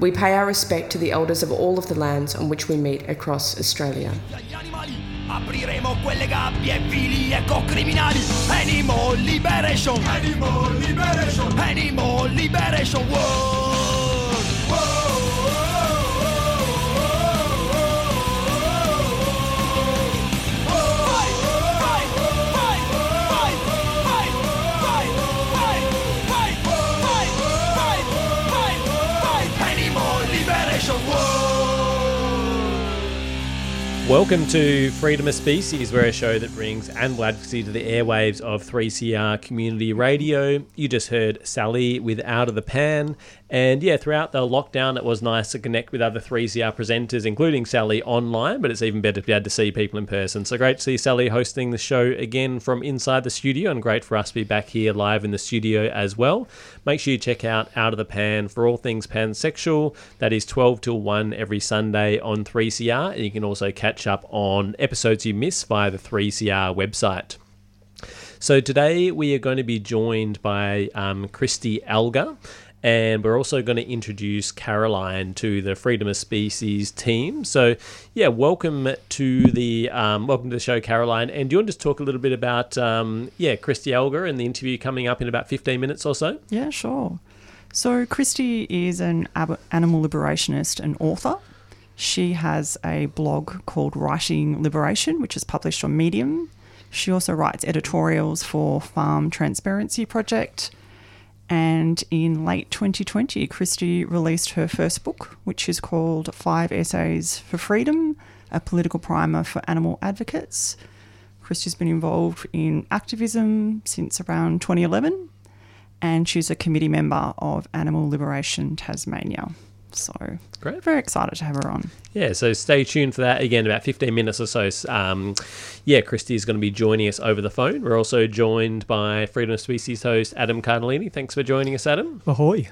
We pay our respect to the elders of all of the lands on which we meet across Australia. Apriremo quelle gabbie vili e criminali Animal Liberation. Animal Liberation. Animal Liberation. World Welcome to Freedom of Species, we're a show that brings animal advocacy to the airwaves of 3CR Community Radio. You just heard Sally with Out of the Pan. And yeah, throughout the lockdown, it was nice to connect with other 3CR presenters, including Sally online, but it's even better to be able to see people in person. So great to see Sally hosting the show again from inside the studio, and great for us to be back here live in the studio as well. Make sure you check out Out of the Pan for all things pansexual. That is 12 till 1 every Sunday on 3CR. And you can also catch up on episodes you miss via the 3CR website. So today we are going to be joined by um, Christy Alger, and we're also going to introduce Caroline to the Freedom of Species team. So yeah, welcome to the um, welcome to the show, Caroline. And do you want to just talk a little bit about um, yeah Christy Alger and the interview coming up in about fifteen minutes or so? Yeah, sure. So, Christy is an animal liberationist and author. She has a blog called Writing Liberation, which is published on Medium. She also writes editorials for Farm Transparency Project. And in late 2020, Christy released her first book, which is called Five Essays for Freedom A Political Primer for Animal Advocates. Christy's been involved in activism since around 2011 and she's a committee member of Animal Liberation Tasmania. So, Great. very excited to have her on. Yeah, so stay tuned for that. Again, about 15 minutes or so. Um, yeah, Christy is going to be joining us over the phone. We're also joined by Freedom of Species host Adam Cardellini. Thanks for joining us, Adam. Ahoy.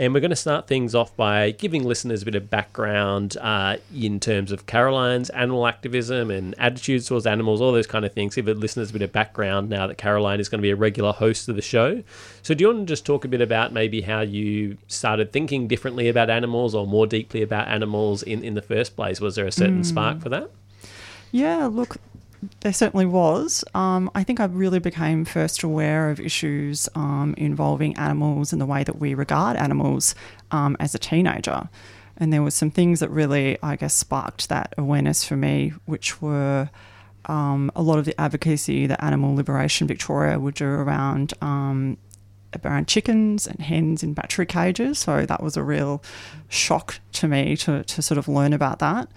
And we're going to start things off by giving listeners a bit of background uh, in terms of Caroline's animal activism and attitudes towards animals, all those kind of things. Give the listeners a bit of background now that Caroline is going to be a regular host of the show. So, do you want to just talk a bit about maybe how you started thinking differently about animals or more deeply about animals in, in the first place? Was there a certain spark for that? Yeah, look, there certainly was. Um, I think I really became first aware of issues um, involving animals and the way that we regard animals um, as a teenager. And there were some things that really, I guess, sparked that awareness for me, which were um, a lot of the advocacy that Animal Liberation Victoria would do around um, around chickens and hens in battery cages. So that was a real shock to me to, to sort of learn about that.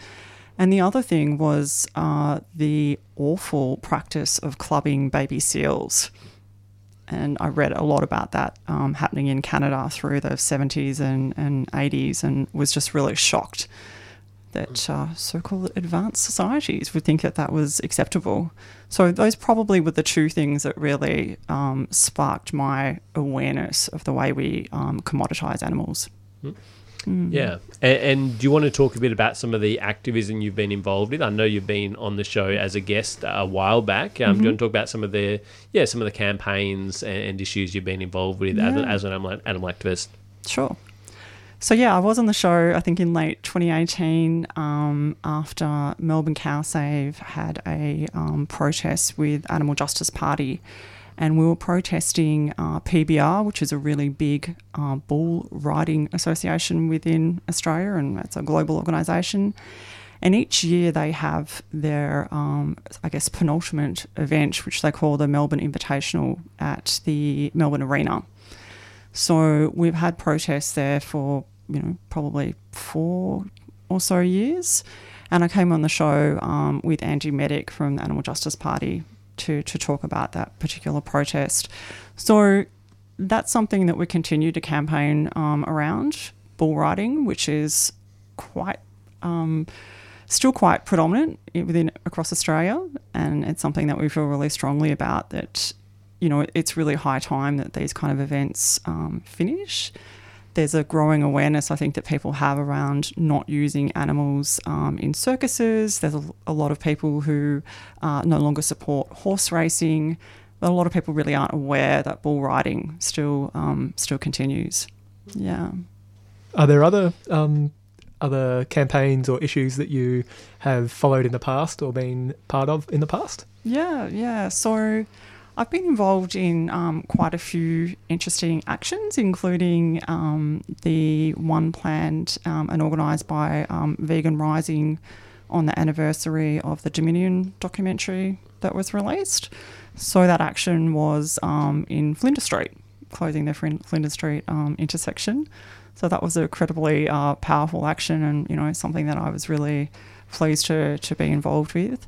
And the other thing was uh, the awful practice of clubbing baby seals. And I read a lot about that um, happening in Canada through the 70s and, and 80s and was just really shocked that uh, so called advanced societies would think that that was acceptable. So, those probably were the two things that really um, sparked my awareness of the way we um, commoditize animals. Yeah. And, and do you want to talk a bit about some of the activism you've been involved in? I know you've been on the show as a guest a while back. Um, Do you want to talk about some of the yeah some of the campaigns and, and issues you've been involved with as, an, as an animal, animal activist? Sure. So yeah, I was on the show. I think in late 2018, um, after Melbourne Cow Save had a um, protest with Animal Justice Party, and we were protesting uh, PBR, which is a really big uh, bull riding association within Australia, and it's a global organisation. And each year they have their, um, I guess, penultimate event, which they call the Melbourne Invitational at the Melbourne Arena. So we've had protests there for, you know, probably four or so years. And I came on the show um, with Angie Medic from the Animal Justice Party to, to talk about that particular protest. So that's something that we continue to campaign um, around bull riding, which is quite um, still quite predominant within across Australia, and it's something that we feel really strongly about. That you know, it's really high time that these kind of events um, finish. There's a growing awareness, I think, that people have around not using animals um, in circuses. There's a, a, lot of people who uh, no longer support horse racing. But a lot of people really aren't aware that bull riding still um, still continues. Yeah. Are there other um, other campaigns or issues that you have followed in the past or been part of in the past? Yeah, yeah. So I've been involved in um, quite a few interesting actions, including um, the one planned um, and organised by um, Vegan Rising on the anniversary of the Dominion documentary that was released. So that action was um, in Flinders Street, closing the Flinders Street um, intersection. So that was a incredibly uh, powerful action, and you know something that I was really pleased to to be involved with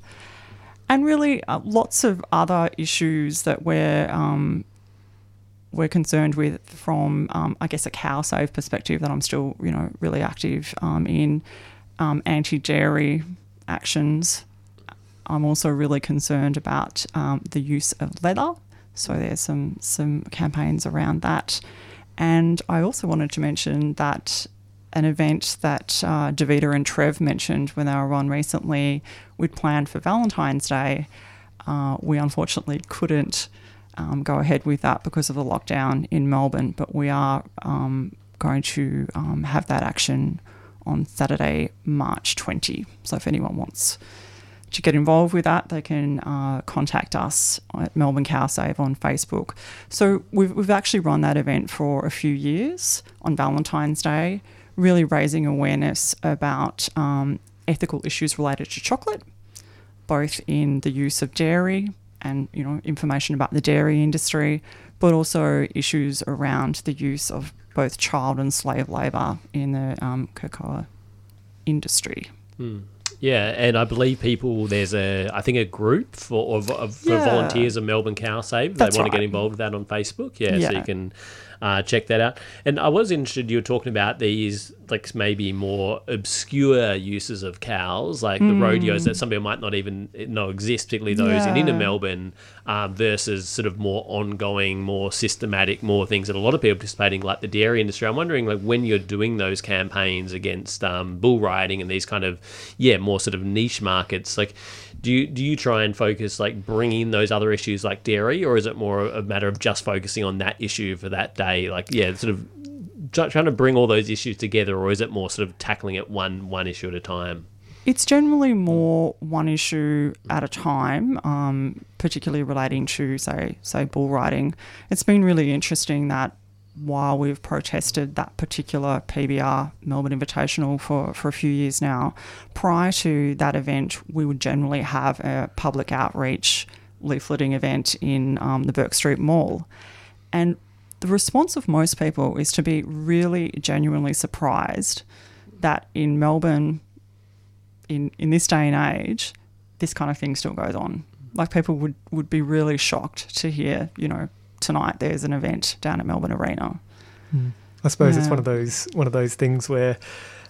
and really uh, lots of other issues that we're um, we're concerned with from um, I guess a cow save perspective that I'm still you know really active um, in um, anti dairy actions. I'm also really concerned about um, the use of leather. So there's some some campaigns around that, and I also wanted to mention that an event that uh, Davida and Trev mentioned when they were on recently. We'd planned for Valentine's Day. Uh, we unfortunately couldn't um, go ahead with that because of the lockdown in Melbourne, but we are um, going to um, have that action on Saturday, March 20. So if anyone wants to get involved with that, they can uh, contact us at Melbourne Cow Save on Facebook. So we've, we've actually run that event for a few years on Valentine's Day really raising awareness about um, ethical issues related to chocolate, both in the use of dairy and you know information about the dairy industry, but also issues around the use of both child and slave labour in the um, cocoa industry. Hmm. Yeah, and I believe people there's a I think a group for of, of for volunteers of Melbourne Cow Save. They want right. to get involved with that on Facebook. Yeah, yeah, so you can uh, check that out. And I was interested, you were talking about these, like maybe more obscure uses of cows, like mm. the rodeos that some people might not even know exist, particularly those yeah. in inner Melbourne, uh, versus sort of more ongoing, more systematic, more things that a lot of people participating, in, like the dairy industry. I'm wondering, like, when you're doing those campaigns against um, bull riding and these kind of, yeah, more sort of niche markets, like, do you do you try and focus like bringing those other issues like dairy, or is it more a matter of just focusing on that issue for that day? Like, yeah, sort of trying to bring all those issues together, or is it more sort of tackling it one one issue at a time? It's generally more one issue at a time, um, particularly relating to say say bull riding. It's been really interesting that while we've protested that particular PBR Melbourne Invitational for, for a few years now, prior to that event, we would generally have a public outreach leafleting event in um, the Bourke Street Mall. And the response of most people is to be really genuinely surprised that in Melbourne, in, in this day and age, this kind of thing still goes on. Like people would, would be really shocked to hear, you know, tonight there's an event down at Melbourne Arena. Mm. I suppose yeah. it's one of those one of those things where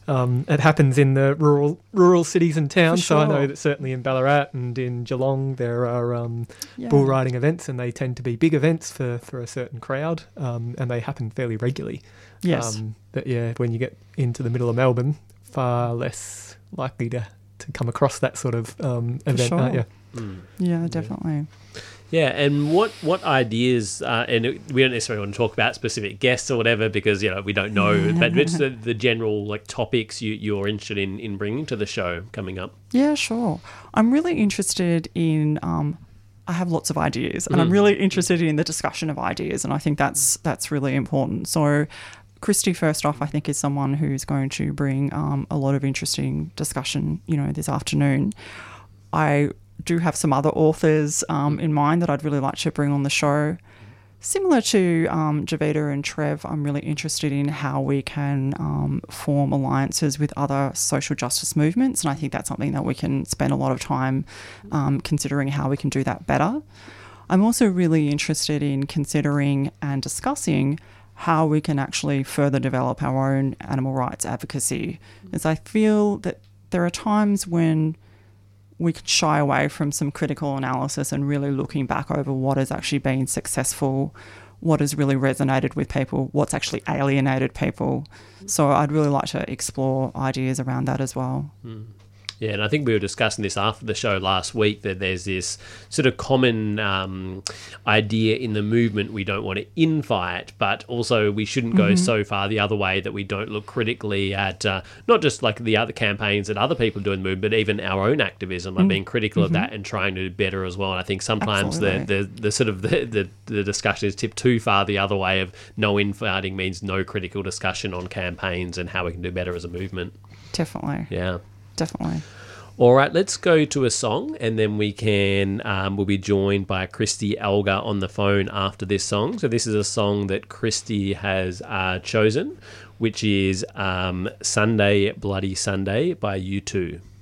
um, it happens in the rural rural cities and towns. Sure. So I know that certainly in Ballarat and in Geelong there are um, yeah. bull riding events, and they tend to be big events for, for a certain crowd, um, and they happen fairly regularly. Yes. Um, but yeah, when you get into the middle of Melbourne, far less likely to, to come across that sort of um, event, sure. aren't you? Mm. Yeah, definitely. Yeah, and what what ideas? Uh, and we don't necessarily want to talk about specific guests or whatever because you know we don't know. but just the, the general like topics you you're interested in in bringing to the show coming up. Yeah, sure. I'm really interested in. Um, I have lots of ideas, and mm. I'm really interested in the discussion of ideas, and I think that's that's really important. So, Christy, first off, I think is someone who's going to bring um, a lot of interesting discussion. You know, this afternoon. I do have some other authors um, in mind that I'd really like to bring on the show. Similar to um, Javita and Trev, I'm really interested in how we can um, form alliances with other social justice movements, and I think that's something that we can spend a lot of time um, considering how we can do that better. I'm also really interested in considering and discussing how we can actually further develop our own animal rights advocacy, as I feel that there are times when we could shy away from some critical analysis and really looking back over what has actually been successful, what has really resonated with people, what's actually alienated people. So I'd really like to explore ideas around that as well. Mm. Yeah, and I think we were discussing this after the show last week that there's this sort of common um, idea in the movement we don't want to infight, but also we shouldn't go mm-hmm. so far the other way that we don't look critically at uh, not just like the other campaigns that other people do in the movement, but even our own activism, like mm-hmm. being critical mm-hmm. of that and trying to do better as well. And I think sometimes the, the, the sort of the, the, the discussion is tipped too far the other way of no infighting means no critical discussion on campaigns and how we can do better as a movement. Definitely. Yeah definitely. All right, let's go to a song, and then we can um, we'll be joined by Christy Alger on the phone after this song. So this is a song that Christy has uh, chosen, which is um, "Sunday Bloody Sunday" by U2. Hi,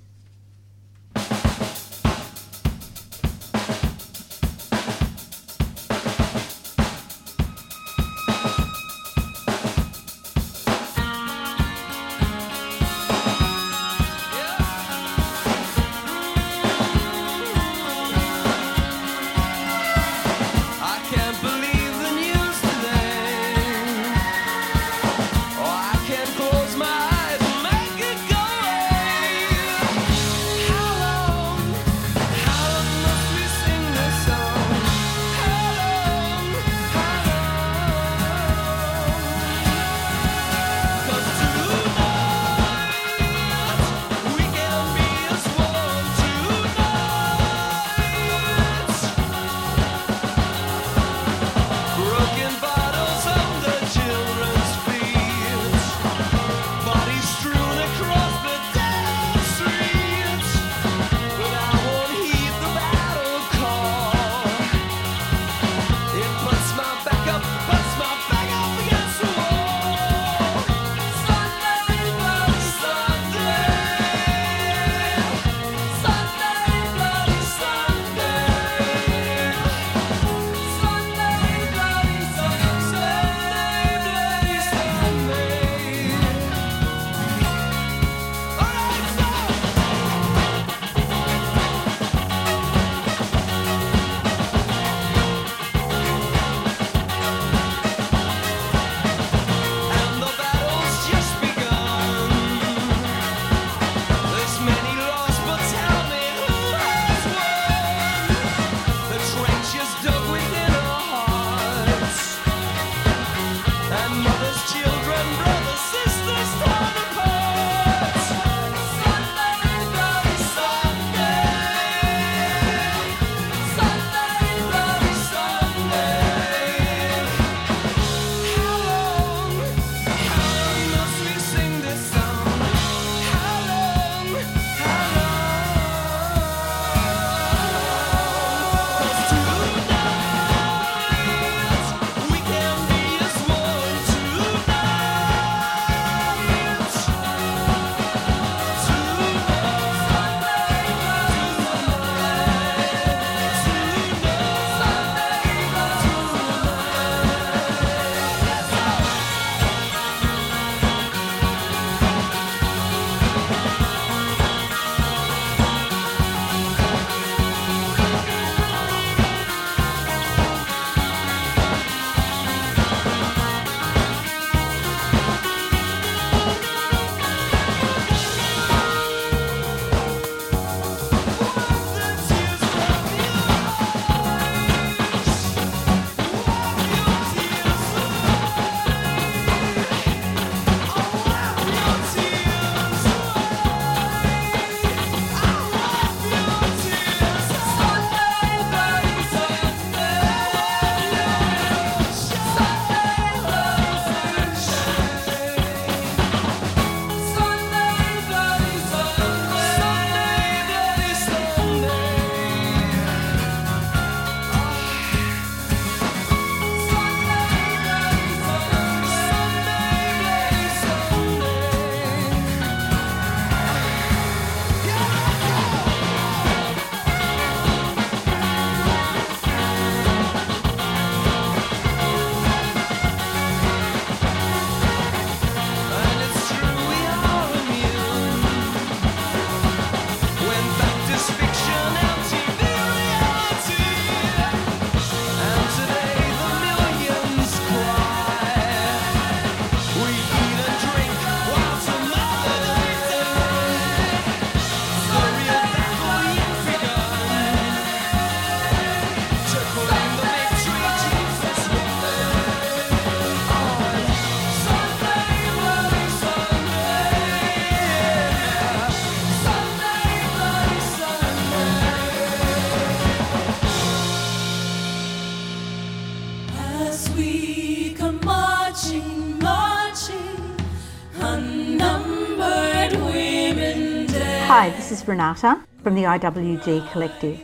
Renata from the IWD Collective.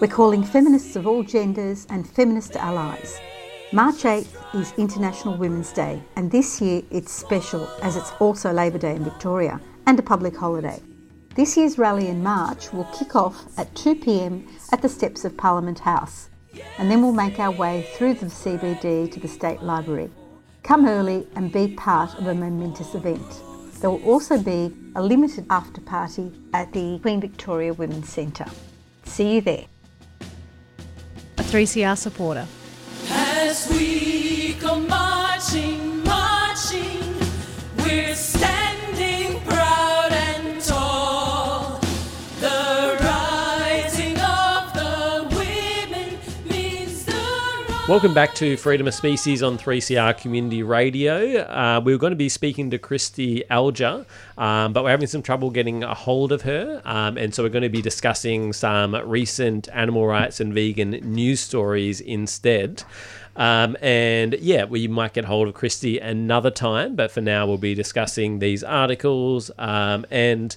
We're calling feminists of all genders and feminist allies. March 8th is International Women's Day, and this year it's special as it's also Labor Day in Victoria and a public holiday. This year's rally in march will kick off at 2 pm at the steps of Parliament House, and then we'll make our way through the CBD to the State Library. Come early and be part of a momentous event. There will also be a limited after party at the Queen Victoria Women's Centre. See you there. A 3CR supporter. As we go marching, marching, we're standing Welcome back to Freedom of Species on 3CR Community Radio. Uh, we were going to be speaking to Christy Alger, um, but we're having some trouble getting a hold of her. Um, and so we're going to be discussing some recent animal rights and vegan news stories instead. Um, and yeah, we might get hold of Christy another time, but for now, we'll be discussing these articles um, and.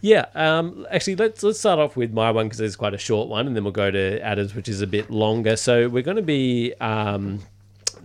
Yeah, um, actually, let's let's start off with my one because it's quite a short one, and then we'll go to Adam's, which is a bit longer. So we're going to be um,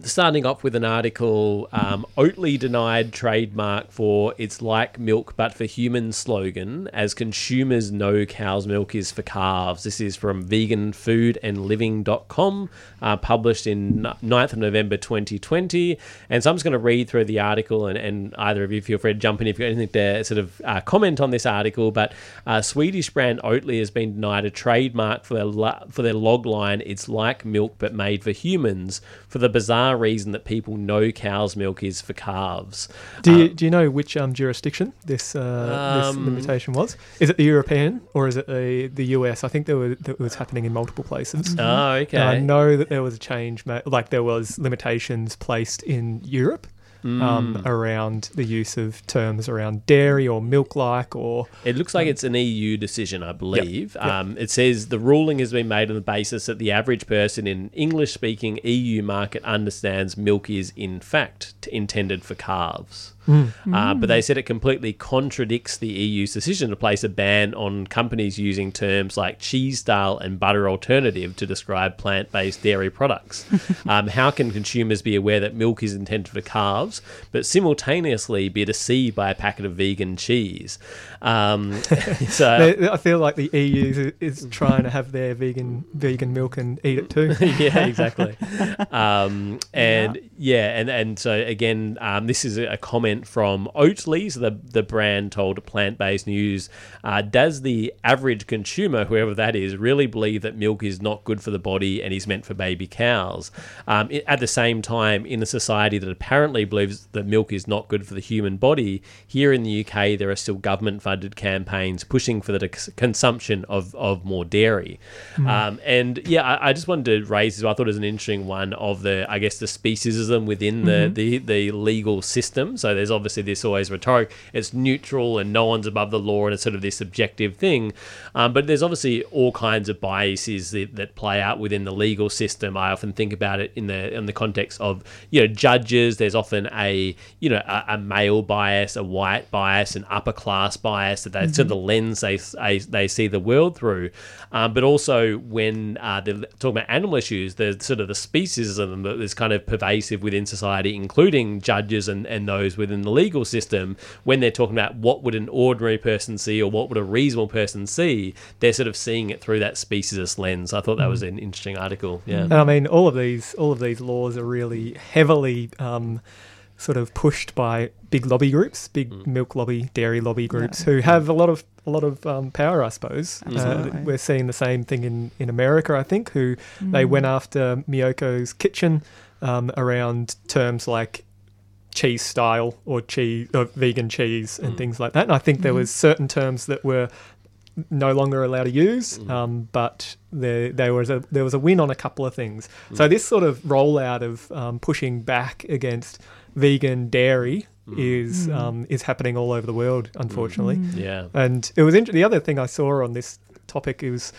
starting off with an article: um, Oatly denied trademark for its "like milk but for humans" slogan as consumers know cow's milk is for calves. This is from VeganFoodAndLiving.com, uh, published in 9th of November 2020. And so I'm just going to read through the article, and, and either of you feel free to jump in if you've got anything to sort of uh, comment on this article. But uh, Swedish brand Oatly has been denied a trademark for their for their log line. It's like milk but made for humans for the bizarre reason that people know cow's milk is for calves. Do you, do you know which um, jurisdiction this uh, this Um, limitation was? Is it the European or is it the the US? I think there were that was happening in multiple places. Oh, okay. And I know that there was a change, like there was limitations placed in Europe um, Mm. around the use of terms around dairy or milk-like or It looks like it's an EU decision, I believe. yep. Um, it says the ruling has been made on the basis that the average person in English speaking EU market understands milk is, in fact, t- intended for calves. Uh, but they said it completely contradicts the EU's decision to place a ban on companies using terms like cheese style and butter alternative to describe plant based dairy products. um, how can consumers be aware that milk is intended for calves, but simultaneously be deceived by a packet of vegan cheese? Um, so. I feel like the EU is, is trying to have their vegan vegan milk and eat it too. yeah, exactly. Um, and yeah. and and so again, um, this is a comment from Oatly, so the the brand told Plant Based News. Uh, does the average consumer, whoever that is, really believe that milk is not good for the body and is meant for baby cows? Um, at the same time, in a society that apparently believes that milk is not good for the human body, here in the UK there are still government-funded campaigns pushing for the cons- consumption of of more dairy. Um, and yeah, I, I just wanted to raise this. I thought it was an interesting one of the, I guess, the speciesism within the, the, the legal system. So there's obviously this always rhetoric. It's neutral and no one's above the law, and it's sort of this objective thing. Um, but there's obviously all kinds of biases that, that play out within the legal system. I often think about it in the in the context of you know judges. There's often a you know a, a male bias, a white bias, an upper class bias that that's sort of the lens they they, they see the world through. Um, but also when uh, they're talking about animal issues, there's sort of the speciesism that is kind of pervasive within society, including judges and, and those within the legal system. When they're talking about what would an ordinary person see or what would a reasonable person see, they're sort of seeing it through that speciesist lens. I thought that was an interesting article. Yeah. And I mean, all of these all of these laws are really heavily um, sort of pushed by big lobby groups, big milk lobby, dairy lobby groups, who have a lot of a lot of um, power, I suppose. Uh, we're seeing the same thing in, in America, I think, who they went after Miyoko's kitchen um, around terms like cheese style or cheese or vegan cheese and things like that. And I think there was certain terms that were no longer allowed to use, um, but there there was a there was a win on a couple of things. So this sort of rollout of um, pushing back against vegan dairy is um, is happening all over the world, unfortunately. Yeah. And it was int- the other thing I saw on this topic is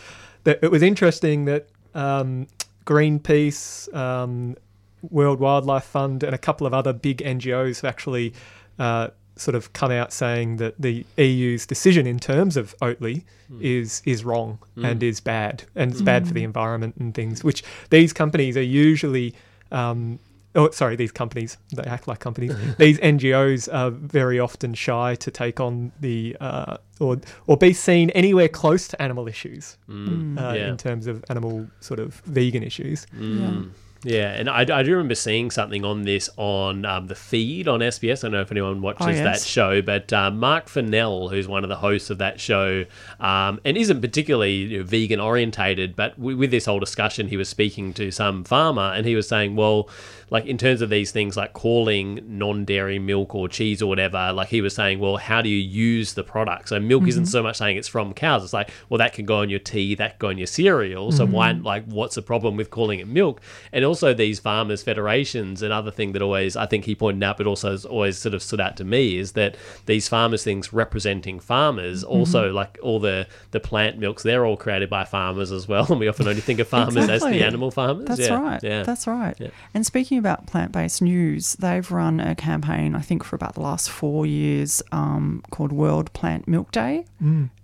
that it was interesting that um, Greenpeace, um, World Wildlife Fund, and a couple of other big NGOs have actually uh, sort of come out saying that the EU's decision in terms of Oatly is is wrong and is bad and it's bad for the environment and things. Which these companies are usually. Um, Oh, sorry, these companies, they act like companies. these NGOs are very often shy to take on the, uh, or, or be seen anywhere close to animal issues Mm. uh, yeah. in terms of animal sort of vegan issues. Mm. Yeah, and I, I do remember seeing something on this on um, the feed on SBS. I don't know if anyone watches Oh, yes. that show, but uh, Mark Fennell, who's one of the hosts of that show, um, and isn't particularly you know, vegan orientated, but w- with this whole discussion, he was speaking to some farmer and he was saying, well, like in terms of these things like calling non-dairy milk or cheese or whatever, like he was saying, well, how do you use the product? So milk isn't so much saying it's from cows. It's like, well, that can go on your tea, that can go on your cereal. So why, like, what's the problem with calling it milk? And also these farmers federations, another thing that always I think he pointed out, but also has always sort of stood out to me is that these farmers things representing farmers, also like all the the plant milks, they're all created by farmers as well. And we often only think of farmers as the animal farmers. That's yeah. right. Yeah. That's right. Yeah. And speaking about plant based news, they've run a campaign, I think, for about the last four years um, called World Plant Milk Day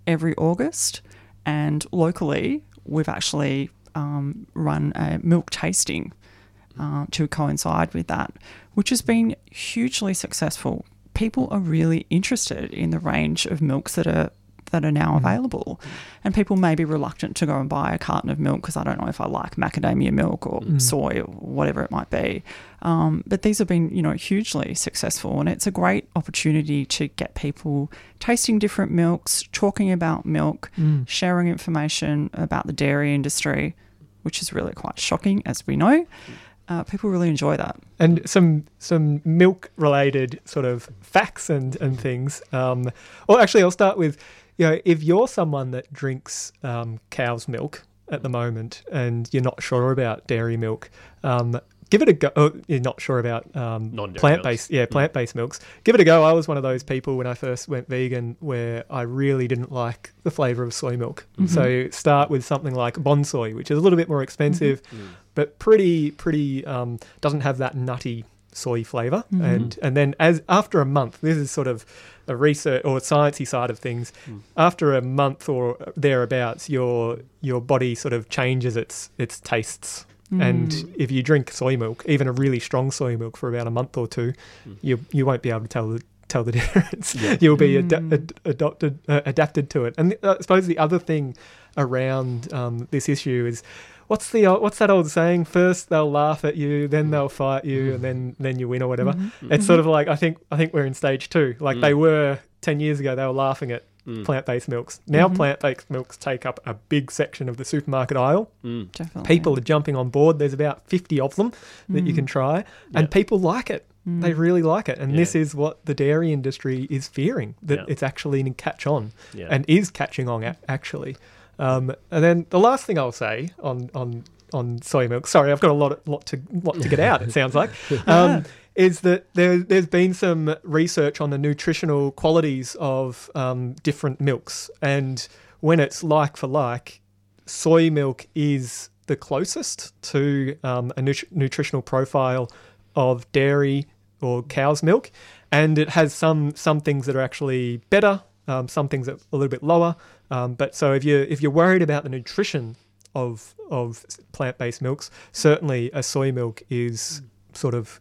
every August. And locally, we've actually um, run a milk tasting uh, to coincide with that, which has been hugely successful. People are really interested in the range of milks that are that are now available, and people may be reluctant to go and buy a carton of milk because I don't know if I like macadamia milk or soy or whatever it might be. Um, but these have been, you know, hugely successful, and it's a great opportunity to get people tasting different milks, talking about milk, sharing information about the dairy industry, which is really quite shocking, as we know. Uh, people really enjoy that. and some some milk related sort of facts and and things. Um, well, actually, I'll start with you know if you're someone that drinks um, cow's milk at the moment and you're not sure about dairy milk. Um, Give it a go. Oh, you're not sure about um, plant-based, yeah, plant-based milks. Give it a go. I was one of those people when I first went vegan where I really didn't like the flavour of soy milk. Mm-hmm. So start with something like Bonsoy, which is a little bit more expensive, but pretty pretty um, doesn't have that nutty soy flavor. Mm-hmm. And and then as after a month this is sort of a research or sciencey side of things. After a month or thereabouts your your body sort of changes its its tastes and hmm. if you drink soy milk even a really strong soy milk for about a month or two hmm. you you won't be able to tell the tell the difference. You'll be ad- hmm. ad- adopted uh, adapted to it. And uh, i suppose the other thing around um, this issue is what's the o- what's that old saying? First they'll laugh at you, then they'll fight you, and then then you win or whatever. It's sort of like I think I think we're in stage two. Like they were ten years ago, they were laughing at Mm. plant-based milks. Now mm-hmm. plant-based milks take up a big section of the supermarket aisle. Mm. Definitely. People are jumping on board. There's about fifty of them that you can mm. try, and people like it. They really like it, and this is what the dairy industry is fearing that Yeah. it's actually going to catch on, Yeah. and is catching on actually. Um, and then the last thing I'll say on on on soy milk. Sorry, I've got a lot lot to lot to get out. It sounds like. Um, is that there, there's been some research on the nutritional qualities of um, different milks, and when it's like for like, soy milk is the closest to um, a nut- nutritional profile of dairy or cow's milk, and it has some some things that are actually better, um, some things that a little bit lower. Um, but so if you if you're worried about the nutrition of of plant based milks, certainly a soy milk is sort of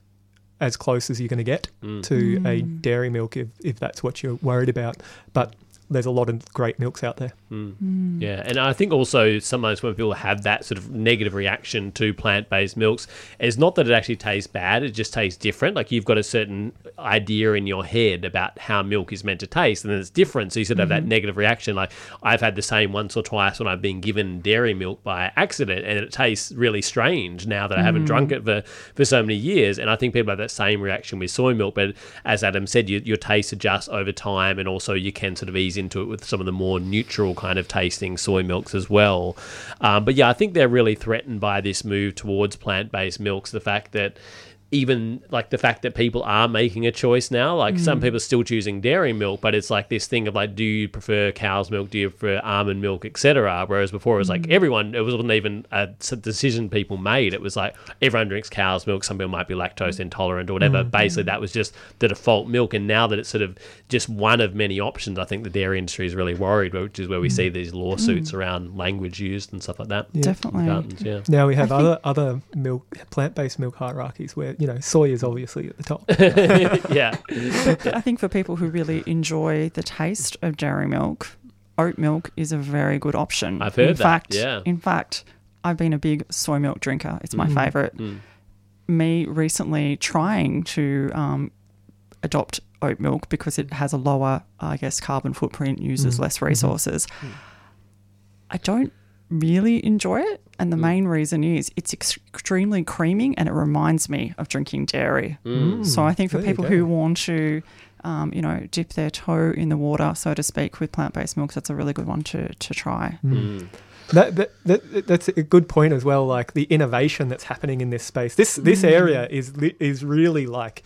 as close as you're going to get mm. to a mm. dairy milk if, if that's what you're worried about. But there's a lot of great milks out there. Hmm. Hmm. Yeah, and I think also sometimes when people have that sort of negative reaction to plant based milks, it's not that it actually tastes bad, it just tastes different. Like you've got a certain idea in your head about how milk is meant to taste, and then it's different. So you sort of have that mm-hmm. negative reaction. Like I've had the same once or twice when I've been given dairy milk by accident, and it tastes really strange now that I haven't mm. drunk it for, for so many years. And I think people have that same reaction with soy milk. But as Adam said, you, your taste adjusts over time, and also you can sort of ease into it with some of the more neutral kind of tasting soy milks as well. Um, but yeah, I think they're really threatened by this move towards plant based milks. The fact that even like the fact that people are making a choice now. Like Mm. some people are still choosing dairy milk, but it's like this thing of like, do you prefer cow's milk? Do you prefer almond milk, etc. Whereas before it was Mm. like everyone, it wasn't even a decision people made. It was like everyone drinks cow's milk. Some people might be lactose intolerant or whatever. Mm. Basically, that was just the default milk. And now that it's sort of just one of many options, I think the dairy industry is really worried, which is where we see these lawsuits around language used and stuff like that. Mm. Definitely. Cartons, yeah. Now we have I think- other other milk plant based milk hierarchies where you know soy is obviously at the top. yeah. I think for people who really enjoy the taste of dairy milk, oat milk is a very good option. I've heard in that, Fact, yeah. In fact, I've been a big soy milk drinker. It's my Mm. favorite. Mm. Me recently trying to um, adopt oat milk because it has a lower, I guess, carbon footprint, uses Mm. less resources. I don't really enjoy it. And the main reason is it's extremely creaming and it reminds me of drinking dairy. Mm. So I think for There people who want to, um, you know, dip their toe in the water, so to speak, with plant-based milks, that's a really good one to, to try. Mm. That, that, that that's a good point as well. Like the innovation that's happening in this space. This this area is is really like.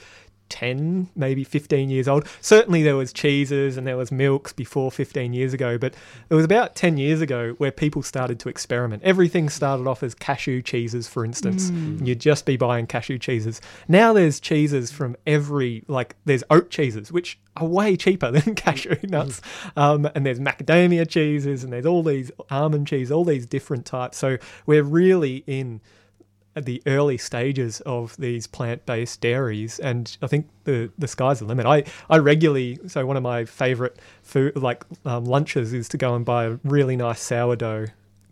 10 maybe 15 years old. Certainly there was cheeses and there was milks before 15 years ago but it was about 10 years ago where people started to experiment. Everything started off as cashew cheeses for instance. You'd just be buying cashew cheeses. Now there's cheeses from every like there's oat cheeses which are way cheaper than cashew nuts. Um, and there's macadamia cheeses and there's all these almond cheese all these different types. So we're really in the early stages of these plant-based dairies and i think the the sky's the limit. I i regularly so one of my favorite food like um, lunches is to go and buy a really nice sourdough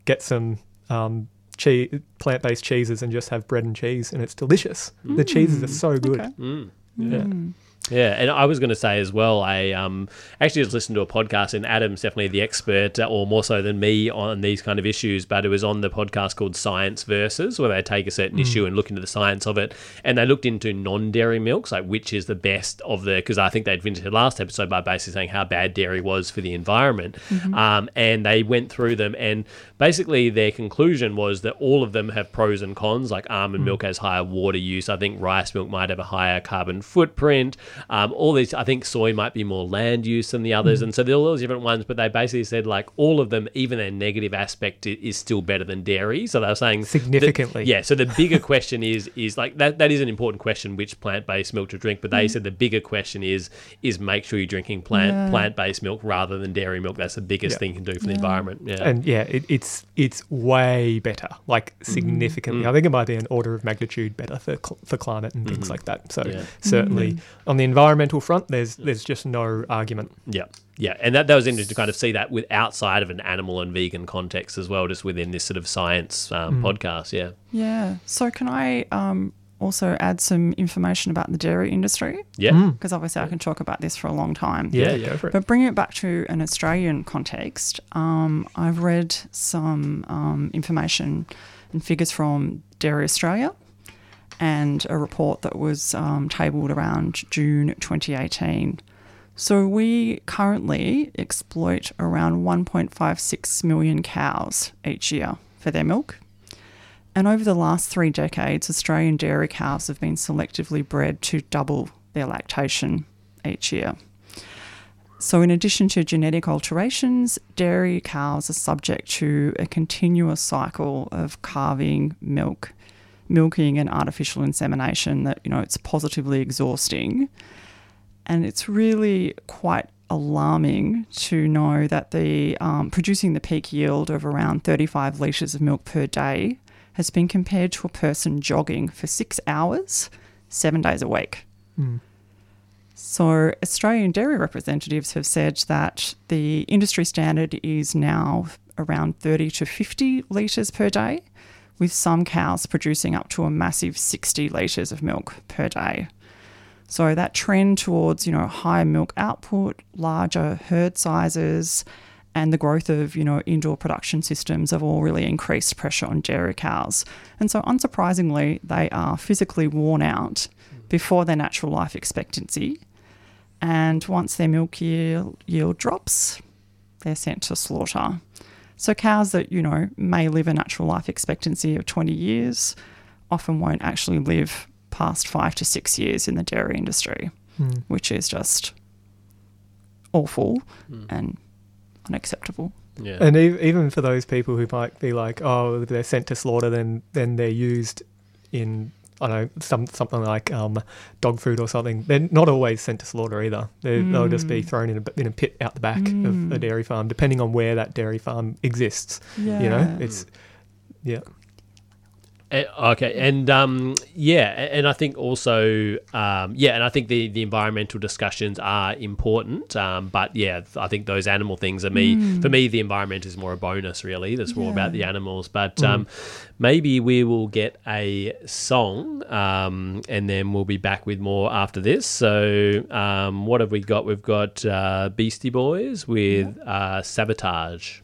get some um cheese plant-based cheeses and just have bread and cheese and it's delicious. The cheeses are so good. Okay. Mm. yeah Yeah, and I was going to say as well, I um, actually just listened to a podcast, and Adam's definitely the expert, uh, or more so than me, on these kind of issues. But it was on the podcast called Science Versus, where they take a certain issue and look into the science of it. And they looked into non dairy milks, like which is the best of the, because I think they'd finished the last episode by basically saying how bad dairy was for the environment. Um, and they went through them, and basically their conclusion was that all of them have pros and cons, like almond milk has higher water use. I think rice milk might have a higher carbon footprint. Um, all these, I think soy might be more land use than the others, mm. and so there are all those different ones. But they basically said like all of them, even their negative aspect is still better than dairy. So they were saying that- Significantly. yeah. So the bigger question is is like that. That is an important question, which plant based milk to drink. But they mm. said the bigger question is is make sure you're drinking plant Yeah. plant based milk rather than dairy milk. That's the biggest Yeah. thing you can do for the environment. Yeah. and yeah it, it's it's way better like mm. significantly i think it might be an order of magnitude better for for climate and things mm-hmm. like that so Yeah. certainly mm-hmm. on the environmental front there's there's just no argument. Yeah, yeah, and that, that was interesting to kind of see that with outside of an animal and vegan context as well, just within this sort of science um, podcast. Yeah, Yeah. So can I um, also add some information about the dairy industry? yeah, Because obviously I can talk about this for a long time. yeah, Yeah, for it. But bringing it back to an Australian context, um, I've read some um, information and figures from Dairy Australia and a report that was um, tabled around June 2018. So we currently exploit around 1.56 million cows each year for their milk. And over the last three decades, Australian dairy cows have been selectively bred to double their lactation each year. So, in addition to genetic alterations, dairy cows are subject to a continuous cycle of calving, milk, milking, and artificial insemination that, you know, it's positively exhausting. And it's really quite alarming to know that the um, producing the peak yield of around 35 litres of milk per day has been compared to a person jogging for six hours, seven days a week. So, Australian dairy representatives have said that the industry standard is now around 30 to 50 litres per day, with some cows producing up to a massive 60 litres of milk per day. So that trend towards, you know, higher milk output, larger herd sizes, and the growth of, you know, indoor production systems have all really increased pressure on dairy cows. And so unsurprisingly, they are physically worn out before their natural life expectancy. And once their milk yield, yield drops, they're sent to slaughter. So cows that, you know, may live a natural life expectancy of 20 years often won't actually live past five to six years in the dairy industry, hmm. which is just awful hmm. and unacceptable. Yeah. And e- even for those people who might be like, oh, they're sent to slaughter, then then they're used in I don't know some something like um, dog food or something. They're not always sent to slaughter either. They're, They'll just be thrown in a, in a pit out the back of a dairy farm, depending on where that dairy farm exists. You know, it's yeah. Uh, okay, and um, yeah, and I think also, um, yeah, and I think the, the environmental discussions are important. Um, but yeah, I think those animal things are me. For me, the environment is more a bonus. Really, that's more about the animals. But um, maybe we will get a song, um, and then we'll be back with more after this. So, um, what have we got? We've got uh, Beastie Boys with uh, Sabotage.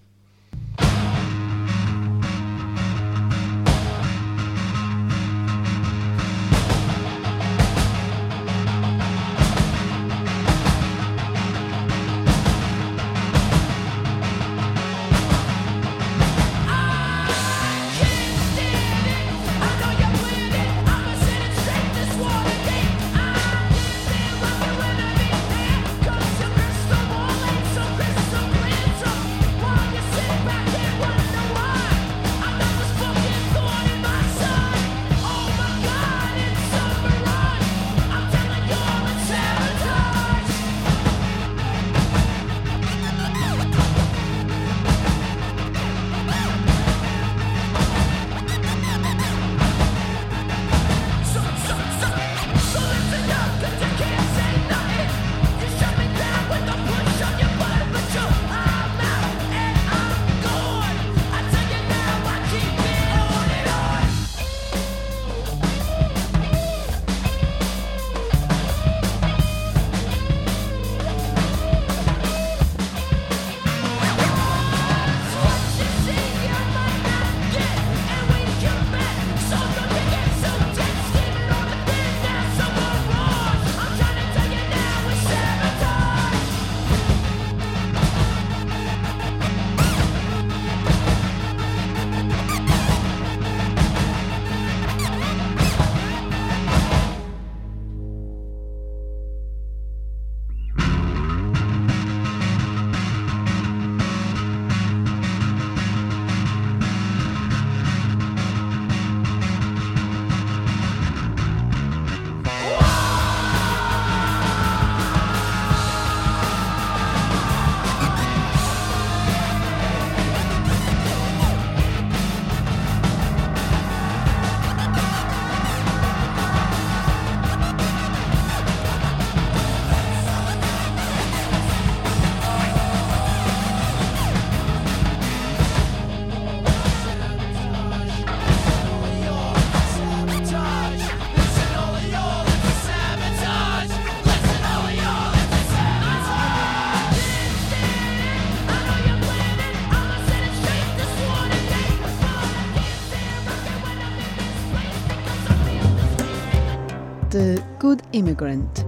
The Good Immigrant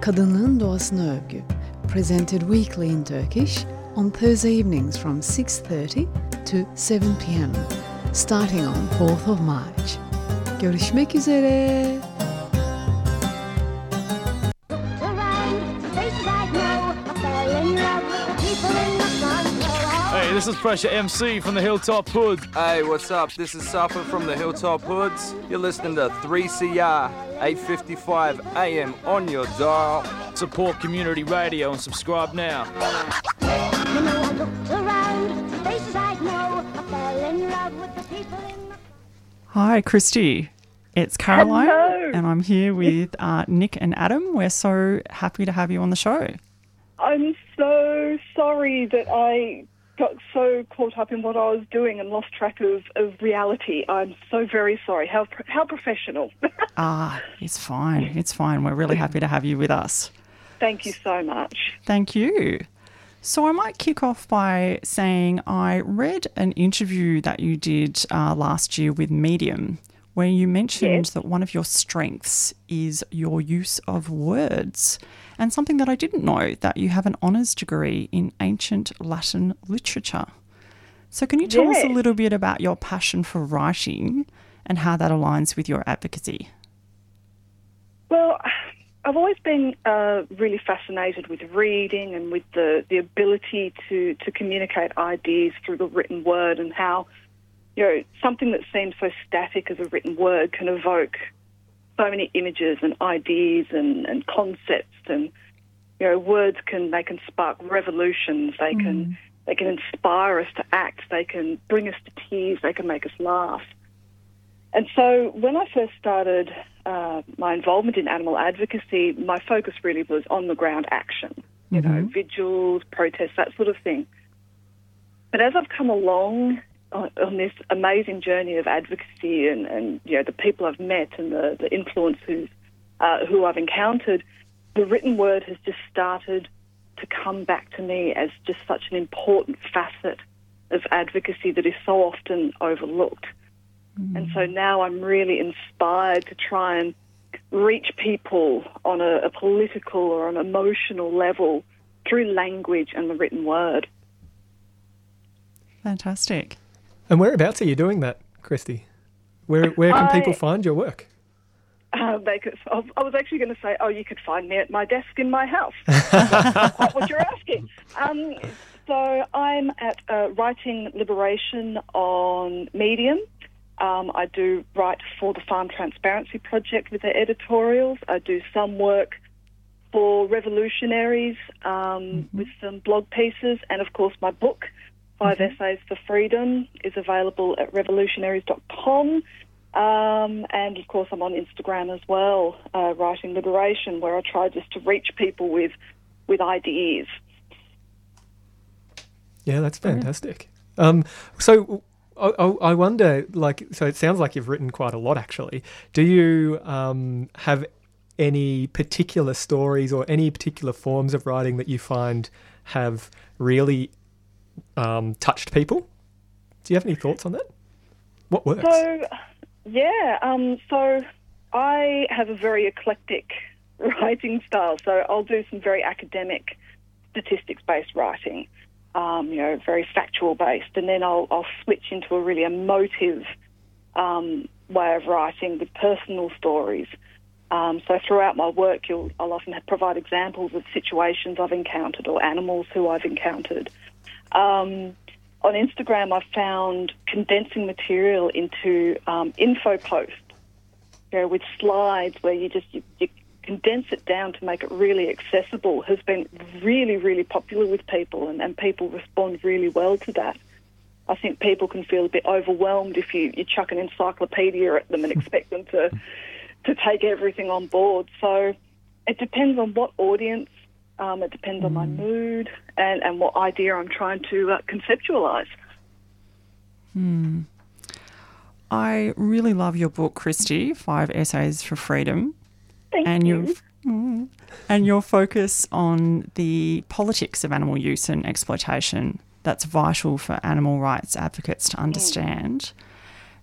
Kadınlığın Doğasına Övgü Presented weekly in Turkish on Thursday evenings from 6.30 to 7 p.m. Starting on 4th of March. Görüşmek üzere. This is Pressure MC from the Hilltop Hood. Hey, what's up? This is Suffa from the Hilltop Hoods. You're listening to 3CR 855 AM on your dial. Support community radio and subscribe now. Hi, Christy. It's Caroline, Hello. and I'm here with uh, Nick and Adam. We're so happy to have you on the show. I'm so sorry that I got so caught up in what I was doing and lost track of, of reality. I'm so very sorry. How how professional. Ah, it's fine. It's fine. We're really happy to have you with us. Thank you so much. Thank you. So, I might kick off by saying I read an interview that you did uh, last year with Medium, where you mentioned that one of your strengths is your use of words. And something that I didn't know that you have an honours degree in ancient Latin literature. So, can you tell us a little bit about your passion for writing and how that aligns with your advocacy? Well, I've always been uh, really fascinated with reading and with the, the ability to, to communicate ideas through the written word and how, you know, something that seems so static as a written word can evoke so many images and ideas and, and concepts and, you know, words can, they can spark revolutions, they can, they can inspire us to act, they can bring us to tears, they can make us laugh. And so when I first started uh, my involvement in animal advocacy, my focus really was on the ground action, you know, vigils, protests, that sort of thing. But as I've come along on, on this amazing journey of advocacy and, and you know the people I've met and the, the influences uh, who I've encountered, the written word has just started to come back to me as just such an important facet of advocacy that is so often overlooked. And so now I'm really inspired to try and reach people on a, a political or an emotional level through language and the written word. Fantastic. And whereabouts are you doing that, Christy? Where where can people find your work? Uh, they could, I I was actually going to say, oh, you could find me at my desk in my house. That's what you're asking. Um, so I'm at uh, Writing Liberation on Medium. Um, I do write for the Farm Transparency Project with their editorials. I do some work for revolutionaries um, with some blog pieces, and of course, my book, 5 Essays for Freedom, is available at revolutionaries.com. Um, and of course, I'm on Instagram as well, uh, Writing Liberation, where I try just to reach people with, with ideas. Yeah, that's fantastic. Um, so I, I I wonder, like, so it sounds like you've written quite a lot, actually. Do you um, have any particular stories or any particular forms of writing that you find have really um, touched people? Do you have any thoughts on that? What works? So, yeah, um, so I have a very eclectic writing style. So I'll do some very academic, statistics-based writing, um, you know, very factual-based, and then I'll, I'll switch into a really emotive um, way of writing with personal stories. Um, so throughout my work, I'll often provide examples of situations I've encountered or animals who I've encountered. Um, on Instagram, I've found condensing material into um, info posts, you know, with slides where you just you, you condense it down to make it really accessible has been really, really popular with people, and, and people respond really well to that. I think people can feel a bit overwhelmed if you, you chuck an encyclopedia at them and expect them to to take everything on board. So it depends on what audience, um, it depends on my mood, and, and what idea I'm trying to uh, conceptualize. Hmm. I really love your book, Christy, Five Essays for Freedom. Thank and you. Your, Mm. and your focus on the politics of animal use and exploitation that's vital for animal rights advocates to understand.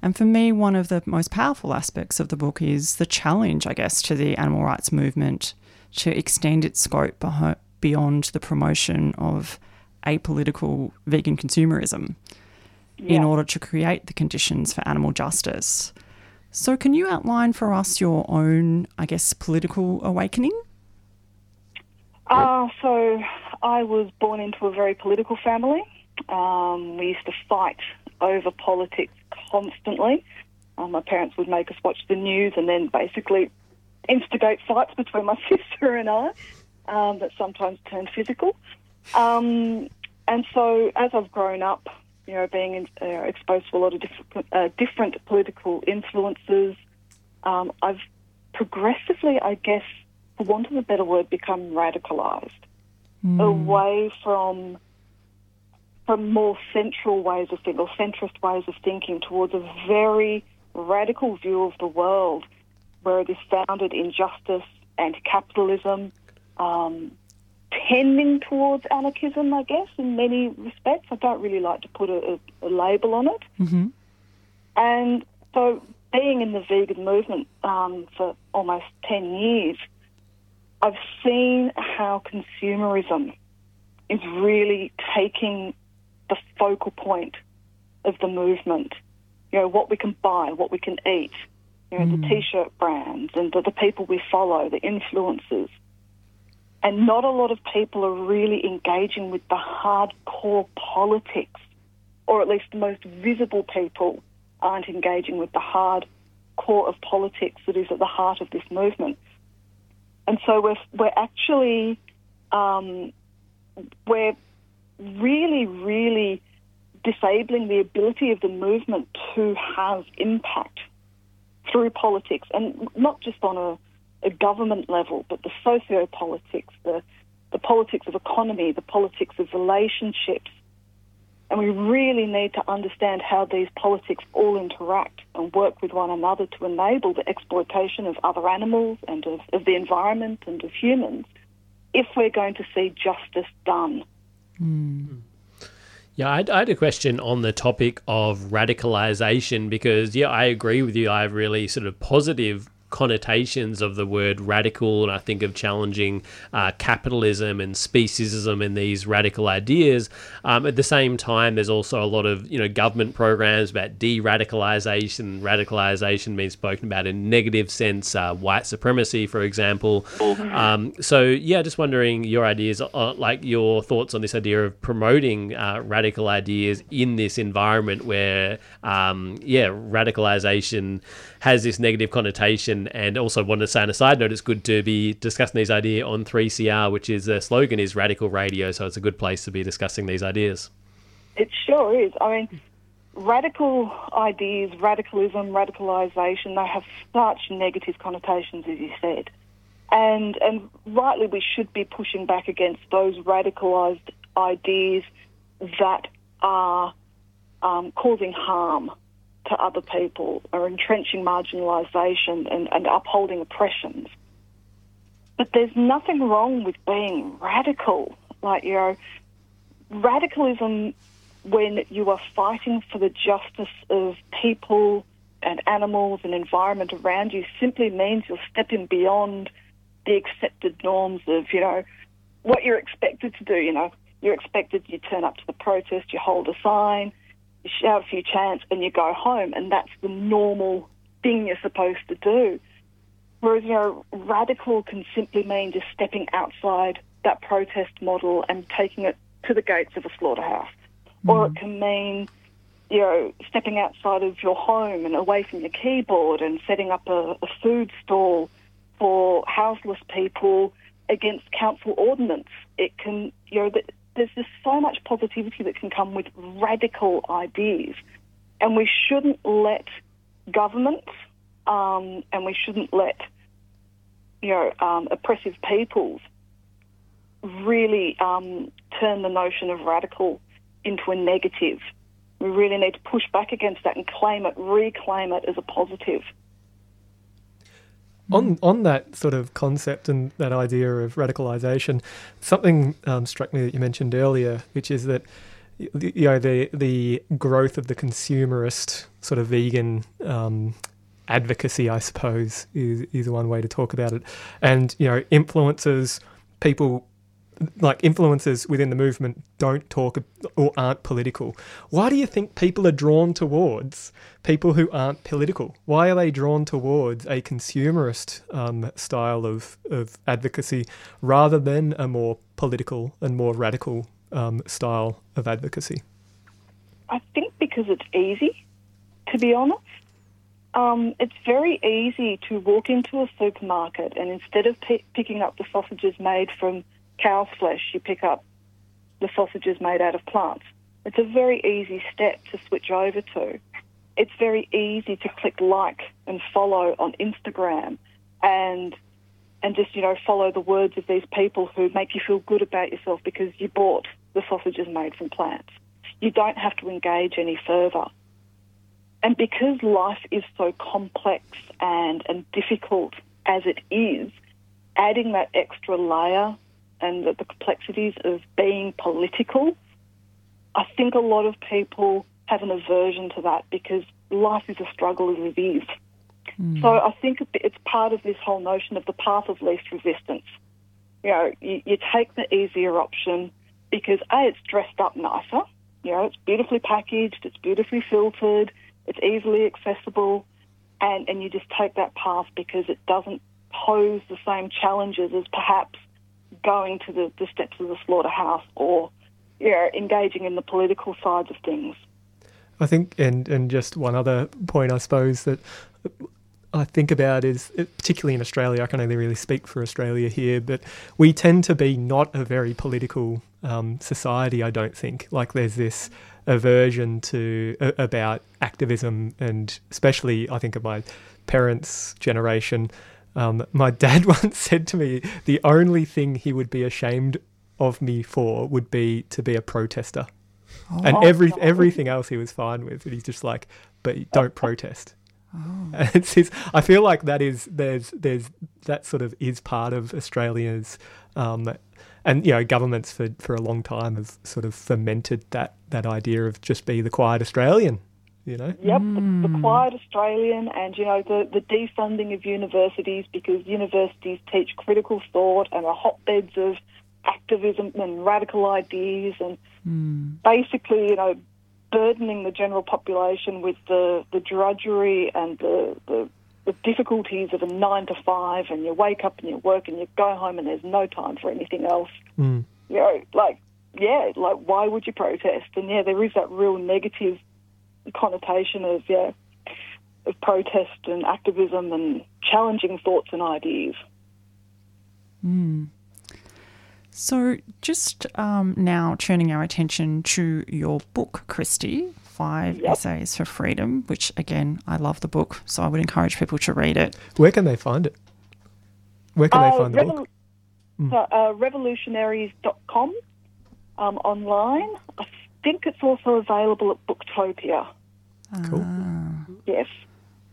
And for me, one of the most powerful aspects of the book is the challenge, I guess, to the animal rights movement to extend its scope beyond the promotion of apolitical vegan consumerism in order to create the conditions for animal justice. So, can you outline for us your own, I guess, political awakening? Uh, so I was born into a very political family. Um, we used to fight over politics constantly. Um, my parents would make us watch the news and then basically instigate fights between my sister and I um, that sometimes turned physical. Um, and so as I've grown up, you know, being in, uh, exposed to a lot of different, uh, different political influences, um, I've progressively, I guess, for want of a better word, become radicalized away from from more central ways of thinking or centrist ways of thinking towards a very radical view of the world where it is founded in justice and capitalism, um, tending towards anarchism, I guess, in many respects. I don't really like to put a, a, a label on it. Mm-hmm. And so, being in the vegan movement um, for almost 10 years, I've seen how consumerism is really taking the focal point of the movement. You know, what we can buy, what we can eat, you know, the t-shirt brands and the, the people we follow, the influencers. And not a lot of people are really engaging with the hardcore politics, or at least the most visible people aren't engaging with the hard core of politics that is at the heart of this movement. And so we're, we're actually, um, we're really, really disabling the ability of the movement to have impact through politics, and not just on a, a government level, but the socio-politics, the, the politics of economy, the politics of relationships. And we really need to understand how these politics all interact and work with one another to enable the exploitation of other animals and of, of the environment and of humans if we're going to see justice done. Hmm. Hmm. Yeah, I, had a question on the topic of radicalization because, yeah, I agree with you. I have really sort of positive connotations of the word radical, and I think of challenging uh, capitalism and speciesism and these radical ideas. Um, at the same time, there's also a lot of you know government programs about de-radicalization. Radicalization being spoken about in negative sense, uh, white supremacy, for example. Um, so yeah, just wondering your ideas, uh, like your thoughts on this idea of promoting uh, radical ideas in this environment where, um, yeah, radicalization has this negative connotation. And also, wanted to say on a side note, it's good to be discussing these ideas on 3CR, which is the slogan is radical radio. So it's a good place to be discussing these ideas. It sure is. I mean, radical ideas, radicalism, radicalisation, they have such negative connotations, as you said. And, and rightly, we should be pushing back against those radicalised ideas that are um, causing harm to other people, are entrenching marginalisation and, and upholding oppressions. But there's nothing wrong with being radical. Like, you know, radicalism when you are fighting for the justice of people and animals and environment around you simply means you're stepping beyond the accepted norms of, you know, what you're expected to do. You know, you're expected, you turn up to the protest, you hold a sign, you shout a few chants, and you go home, and that's the normal thing you're supposed to do. Whereas, you know, radical can simply mean just stepping outside that protest model and taking it to the gates of a slaughterhouse. Or it mm. can mean, you know, stepping outside of your home and away from your keyboard and setting up a, a food stall for houseless people against council ordinance. It can, you know, there's just so much positivity that can come with radical ideas. And we shouldn't let government um, and we shouldn't let, you know, um, oppressive peoples really um, turn the notion of radical into a negative. We really need to push back against that and claim it, reclaim it as a positive. On on that sort of concept and that idea of radicalization, something um, struck me that you mentioned earlier, which is that you know the the growth of the consumerist sort of vegan um, advocacy, I suppose, is is one way to talk about it, and you know influencers, people like influencers within the movement don't talk or aren't political. Why do you think people are drawn towards people who aren't political? Why are they drawn towards a consumerist um, style of, of advocacy rather than a more political and more radical um, style of advocacy? I think because it's easy, to be honest. Um, it's very easy to walk into a supermarket and instead of pi picking up the sausages made from cow's flesh, you pick up the sausages made out of plants. It's a very easy step to switch over to. It's very easy to click like and follow on Instagram and and just, you know, follow the words of these people who make you feel good about yourself because you bought the sausages made from plants. You don't have to engage any further. And because life is so complex and, and difficult as it is, adding that extra layer and the, the complexities of being political, I think a lot of people have an aversion to that because life is a struggle as it is. Hmm. So I think it's part of this whole notion of the path of least resistance. You know, you, you take the easier option because A, it's dressed up nicer. You know, it's beautifully packaged, it's beautifully filtered, it's easily accessible, and, and you just take that path because it doesn't pose the same challenges as perhaps going to the, the steps of the slaughterhouse or you know, engaging in the political sides of things. I think, and and just one other point, I suppose that I think about is particularly in Australia. I can only really speak for Australia here, but we tend to be not a very political um, society. I don't think like there's this aversion to uh, about activism, and especially I think of my parents' generation. Um, my dad once said to me, the only thing he would be ashamed of me for would be to be a protester. Oh, and every everything else he was fine with. But he's just like, but don't protest. Oh. It's his, I feel like that is there's there's that sort of is part of Australia's, um, and you know governments for, for a long time have sort of fermented that that idea of just be the quiet Australian. You know. Yep, mm. the, the, quiet Australian, and you know the the defunding of universities because universities teach critical thought and are hotbeds of activism and radical ideas, and mm. basically, you know, burdening the general population with the, the drudgery and the, the, the difficulties of a nine to five, and you wake up and you work and you go home and there's no time for anything else. Mm. You know, like, yeah, like, why would you protest? And yeah, there is that real negative connotation of, yeah, of protest and activism and challenging thoughts and ideas. Mm. So, just um, now turning our attention to your book, Christy, Five yep. Essays for Freedom, which again, I love the book, so I would encourage people to read it. Where can they find it? Where can uh, they find the book? Mm. uh, revolutionaries.com um, online. I think it's also available at Booktopia. Cool. Ah. Yes.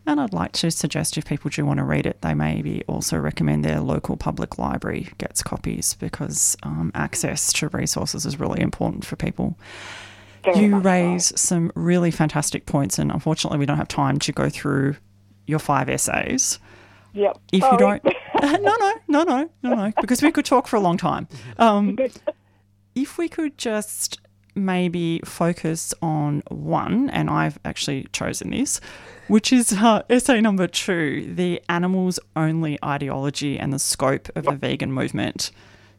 And I'd like to suggest if people do want to read it, they maybe also recommend their local public library gets copies because um, access to resources is really important for people. Very you raise some really fantastic points, and unfortunately, we don't have time to go through your five essays. Yep. If Sorry. you don't, no, no, no, no, no, no, because we could talk for a long time. Um, if we could just maybe focus on one, and I've actually chosen this, which is uh, essay number two the animals only ideology and the scope of the vegan movement.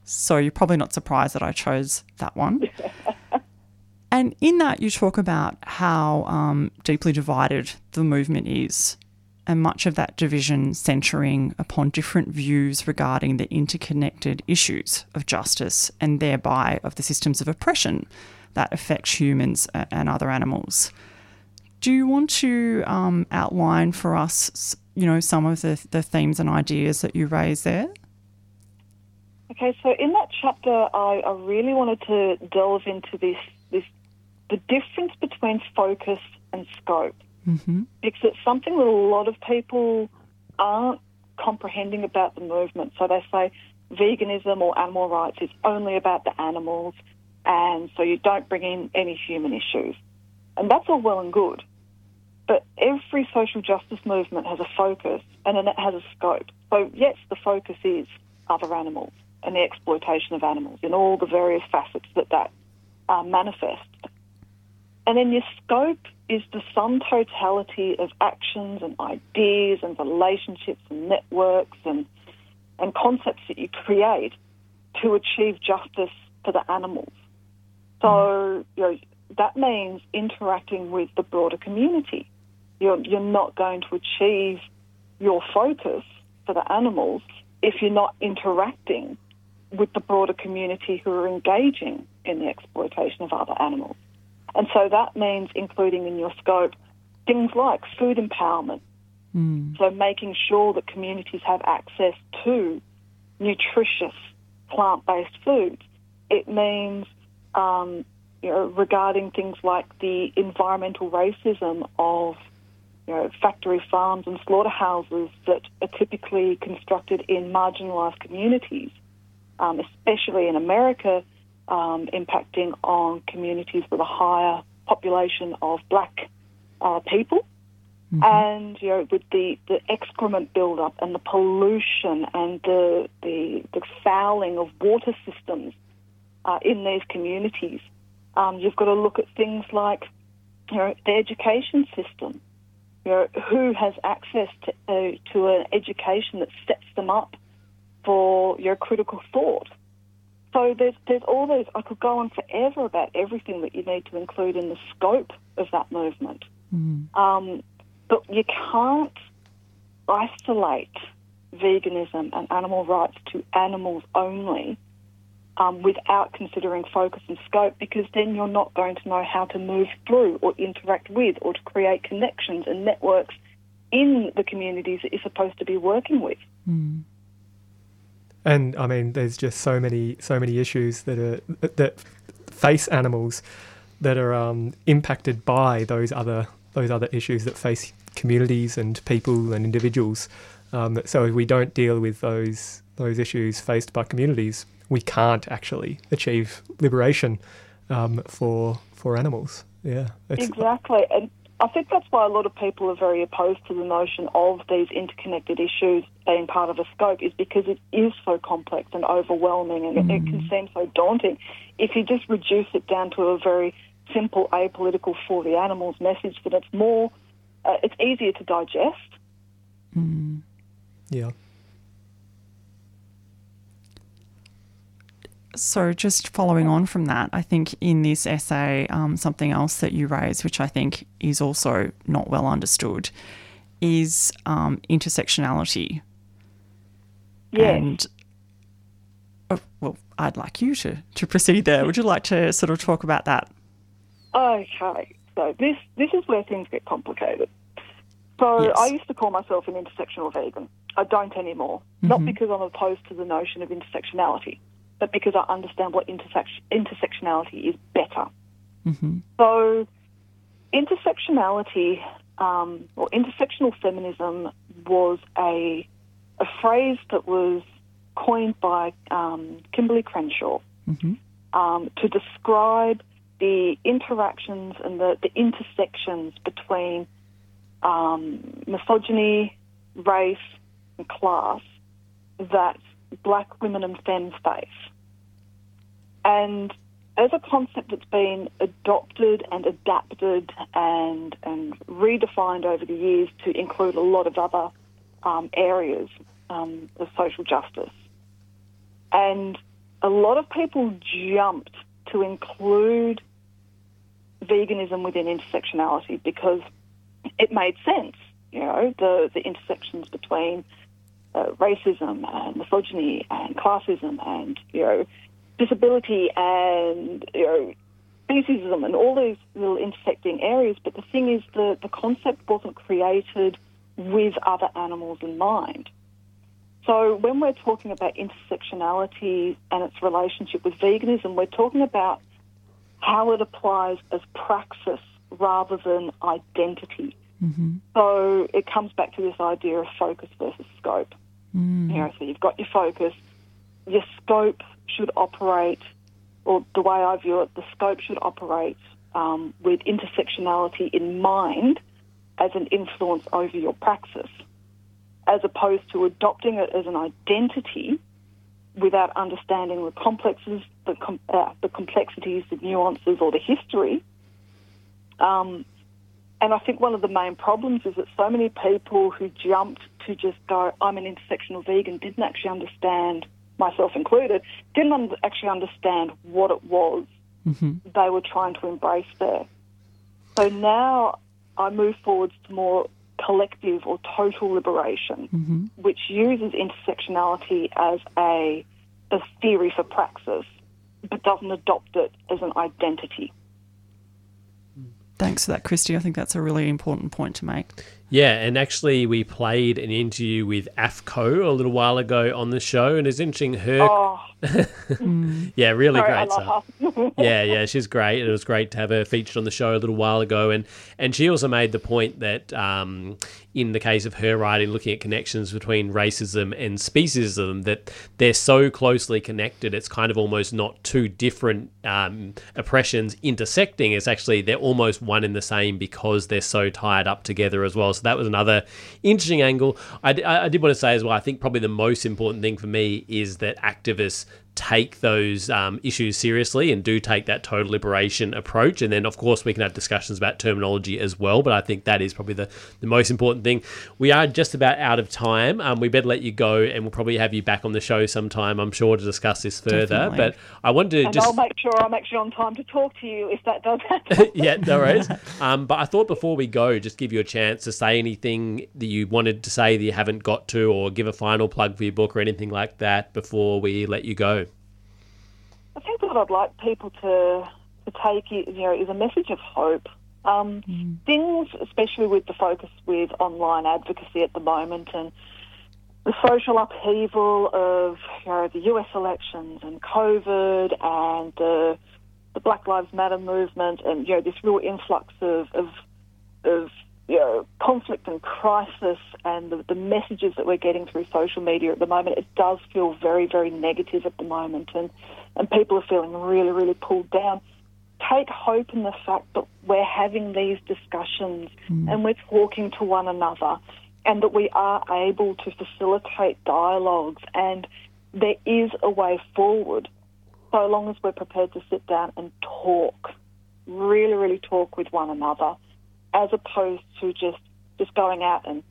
So you're probably not surprised that I chose that one. and in that, you talk about how um, deeply divided the movement is, and much of that division centering upon different views regarding the interconnected issues of justice and thereby of the systems of oppression that affects humans and other animals. Do you want to um, outline for us, you know, some of the, the themes and ideas that you raise there? Okay, so in that chapter, I, I really wanted to delve into this, this the difference between focus and scope, mm-hmm. because it's something that a lot of people aren't comprehending about the movement. So they say veganism or animal rights is only about the animals, and so you don't bring in any human issues, and that's all well and good. But every social justice movement has a focus and then it has a scope. So, yes, the focus is other animals and the exploitation of animals in all the various facets that that uh, manifests. And then your scope is the sum totality of actions and ideas and relationships and networks and, and concepts that you create to achieve justice for the animals. So, you know, that means interacting with the broader community you're, you're not going to achieve your focus for the animals if you're not interacting with the broader community who are engaging in the exploitation of other animals. And so that means including in your scope things like food empowerment. Mm. So making sure that communities have access to nutritious plant-based foods. It means um, you know, regarding things like the environmental racism of you know, factory farms and slaughterhouses that are typically constructed in marginalised communities, um, especially in America, um, impacting on communities with a higher population of black uh, people. Mm-hmm. And you know, with the, the excrement buildup and the pollution and the the, the fouling of water systems uh, in these communities, um, you've got to look at things like you know the education system you know, who has access to, uh, to an education that sets them up for your critical thought. So there's there's all those. I could go on forever about everything that you need to include in the scope of that movement. Um, but you can't isolate veganism and animal rights to animals only um, without considering focus and scope because then you're not going to know how to move through or interact with or to create connections and networks in the communities that you're supposed to be working with. And I mean, there's just so many so many issues that are that face animals that are um, impacted by those other those other issues that face communities and people and individuals. Um, so if we don't deal with those those issues faced by communities, we can't actually achieve liberation um, for for animals. Yeah, it's, Exactly. And I think that's why a lot of people are very opposed to the notion of these interconnected issues being part of a scope is because it is so complex and overwhelming and it, it can seem so daunting. If you just reduce it down to a very simple apolitical for the animals message, then it's more, uh, it's easier to digest. yeah. So, just following on from that, I think in this essay, um, something else that you raise, which I think is also not well understood, is um, intersectionality. Yes. And, oh, well, I'd like you to, to proceed there. Would you like to sort of talk about that? Okay, so this this is where things get complicated. So Yes. I used to call myself an intersectional vegan. I don't anymore. Not because I'm opposed to the notion of intersectionality, but because I understand what intersection, intersectionality is better. So intersectionality um, or intersectional feminism was a a phrase that was coined by um, Kimberlé Crenshaw um, to describe the interactions and the, the intersections between um, misogyny, race, and class that black women and femmes face. And as a concept that's been adopted and adapted and, and redefined over the years to include a lot of other um, areas um, of social justice. And a lot of people jumped to include veganism within intersectionality because it made sense. You know, the, the intersections between uh, racism and misogyny and classism and, you know, disability and, you know, speciesism and all these little intersecting areas. But the thing is, the, the concept wasn't created with other animals in mind. So when we're talking about intersectionality and its relationship with veganism, we're talking about how it applies as praxis rather than identity. Mm-hmm. So it comes back to this idea of focus versus scope. Mm. You know, so you've got your focus, your scope should operate, or the way I view it, the scope should operate um, with intersectionality in mind as an influence over your praxis, as opposed to adopting it as an identity without understanding the complexes, the, com- uh, the complexities, the nuances, or the history. Um, and I think one of the main problems is that so many people who jumped to just go, I'm an intersectional vegan, didn't actually understand, myself included, didn't un- actually understand what it was mm-hmm. they were trying to embrace there. So now I move forwards to more collective or total liberation, mm-hmm. which uses intersectionality as a, a theory for praxis, but doesn't adopt it as an identity. Thanks for that, Christy. I think that's a really important point to make. Yeah, and actually, we played an interview with Aph Ko a little while ago on the show, and it's interesting. Her, Oh, yeah, really sorry, great love stuff. yeah, yeah, she's great. It was great to have her featured on the show a little while ago, and and she also made the point that um, in the case of her writing, looking at connections between racism and speciesism, that they're so closely connected. It's kind of almost not two different um, oppressions intersecting. It's actually they're almost one in the same because they're so tied up together as well. So that was another interesting angle. I did want to say as well. I think probably the most important thing for me is that activists take those um, issues seriously and do take that total liberation approach. And then, of course, we can have discussions about terminology as well. But I think that is probably the, the most important thing. We are just about out of time. Um, we better let you go, and we'll probably have you back on the show sometime, I'm sure, to discuss this further. Definitely. But I wanted to and just. I'll make sure I'm actually on time to talk to you if that does happen. yeah, no worries. Um, but I thought before we go, just give you a chance to say anything that you wanted to say that you haven't got to, or give a final plug for your book or anything like that before we let you go. I think what I'd like people to to take you know is a message of hope. Um, Things, especially with the focus with online advocacy at the moment and the social upheaval of you know, the US elections and COVID and the the Black Lives Matter movement and you know this real influx of of, of you know conflict and crisis and the, the messages that we're getting through social media at the moment, it does feel very very negative at the moment and and people are feeling really really pulled down. Take hope in the fact that we're having these discussions hmm. and we're talking to one another and that we are able to facilitate dialogues and there is a way forward so long as we're prepared to sit down and talk, really, really talk with one another, as opposed to just just going out and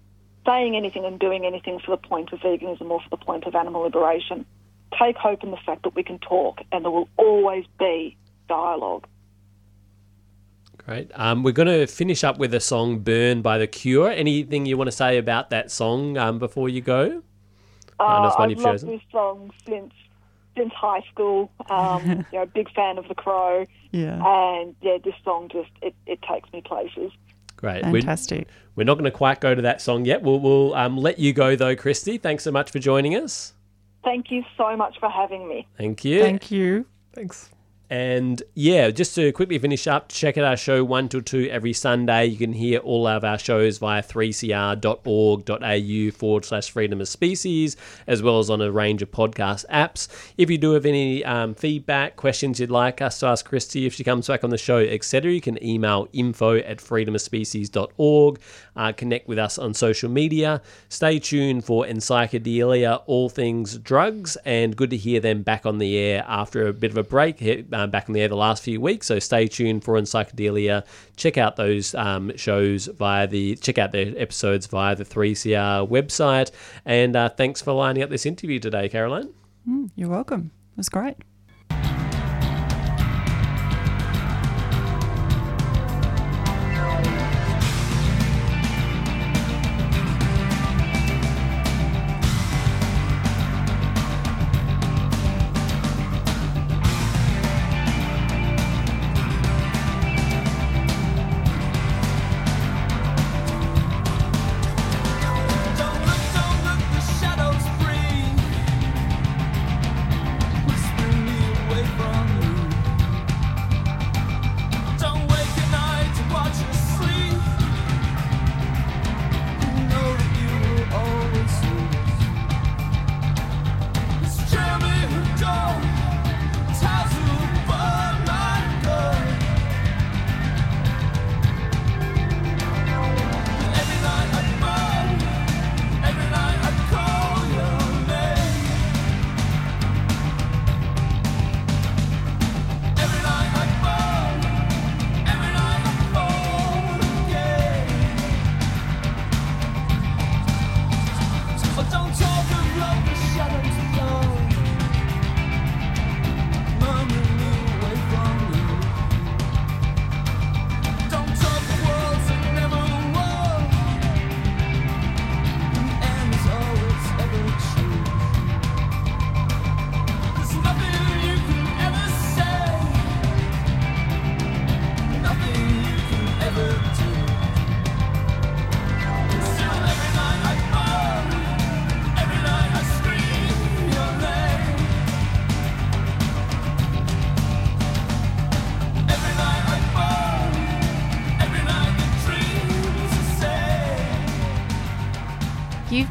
saying anything and doing anything for the point of veganism or for the point of animal liberation. Take hope in the fact that we can talk and there will always be dialogue. Great. Um, we're going to finish up with a song, Burn by The Cure. Anything you want to say about that song um, before you go? I know it's Uh, one I've you've loved chosen. this song since since high school. Um, you know, big fan of The Crow. Yeah. And yeah, this song just it, it takes me places. Great. Fantastic. We're, we're not going to quite go to that song yet. We'll, we'll um, let you go, though, Christy. Thanks so much for joining us. Thank you so much for having me. Thank you. Thank you. Thanks. And yeah, just to quickly finish up, check out our show 1 till 2 every Sunday. You can hear all of our shows via 3cr.org.au forward slash freedom of species, as well as on a range of podcast apps. If you do have any um, feedback, questions you'd like us to ask Christy if she comes back on the show, etc., you can email info at freedomofspecies.org. Uh, connect with us on social media. Stay tuned for Encyclopedia, all things drugs, and good to hear them back on the air after a bit of a break. Uh, back on the air the last few weeks, so stay tuned for Encyclopedia. Check out those um, shows via the check out their episodes via the 3CR website. And uh, thanks for lining up this interview today, Caroline. Mm, you're welcome. It was great.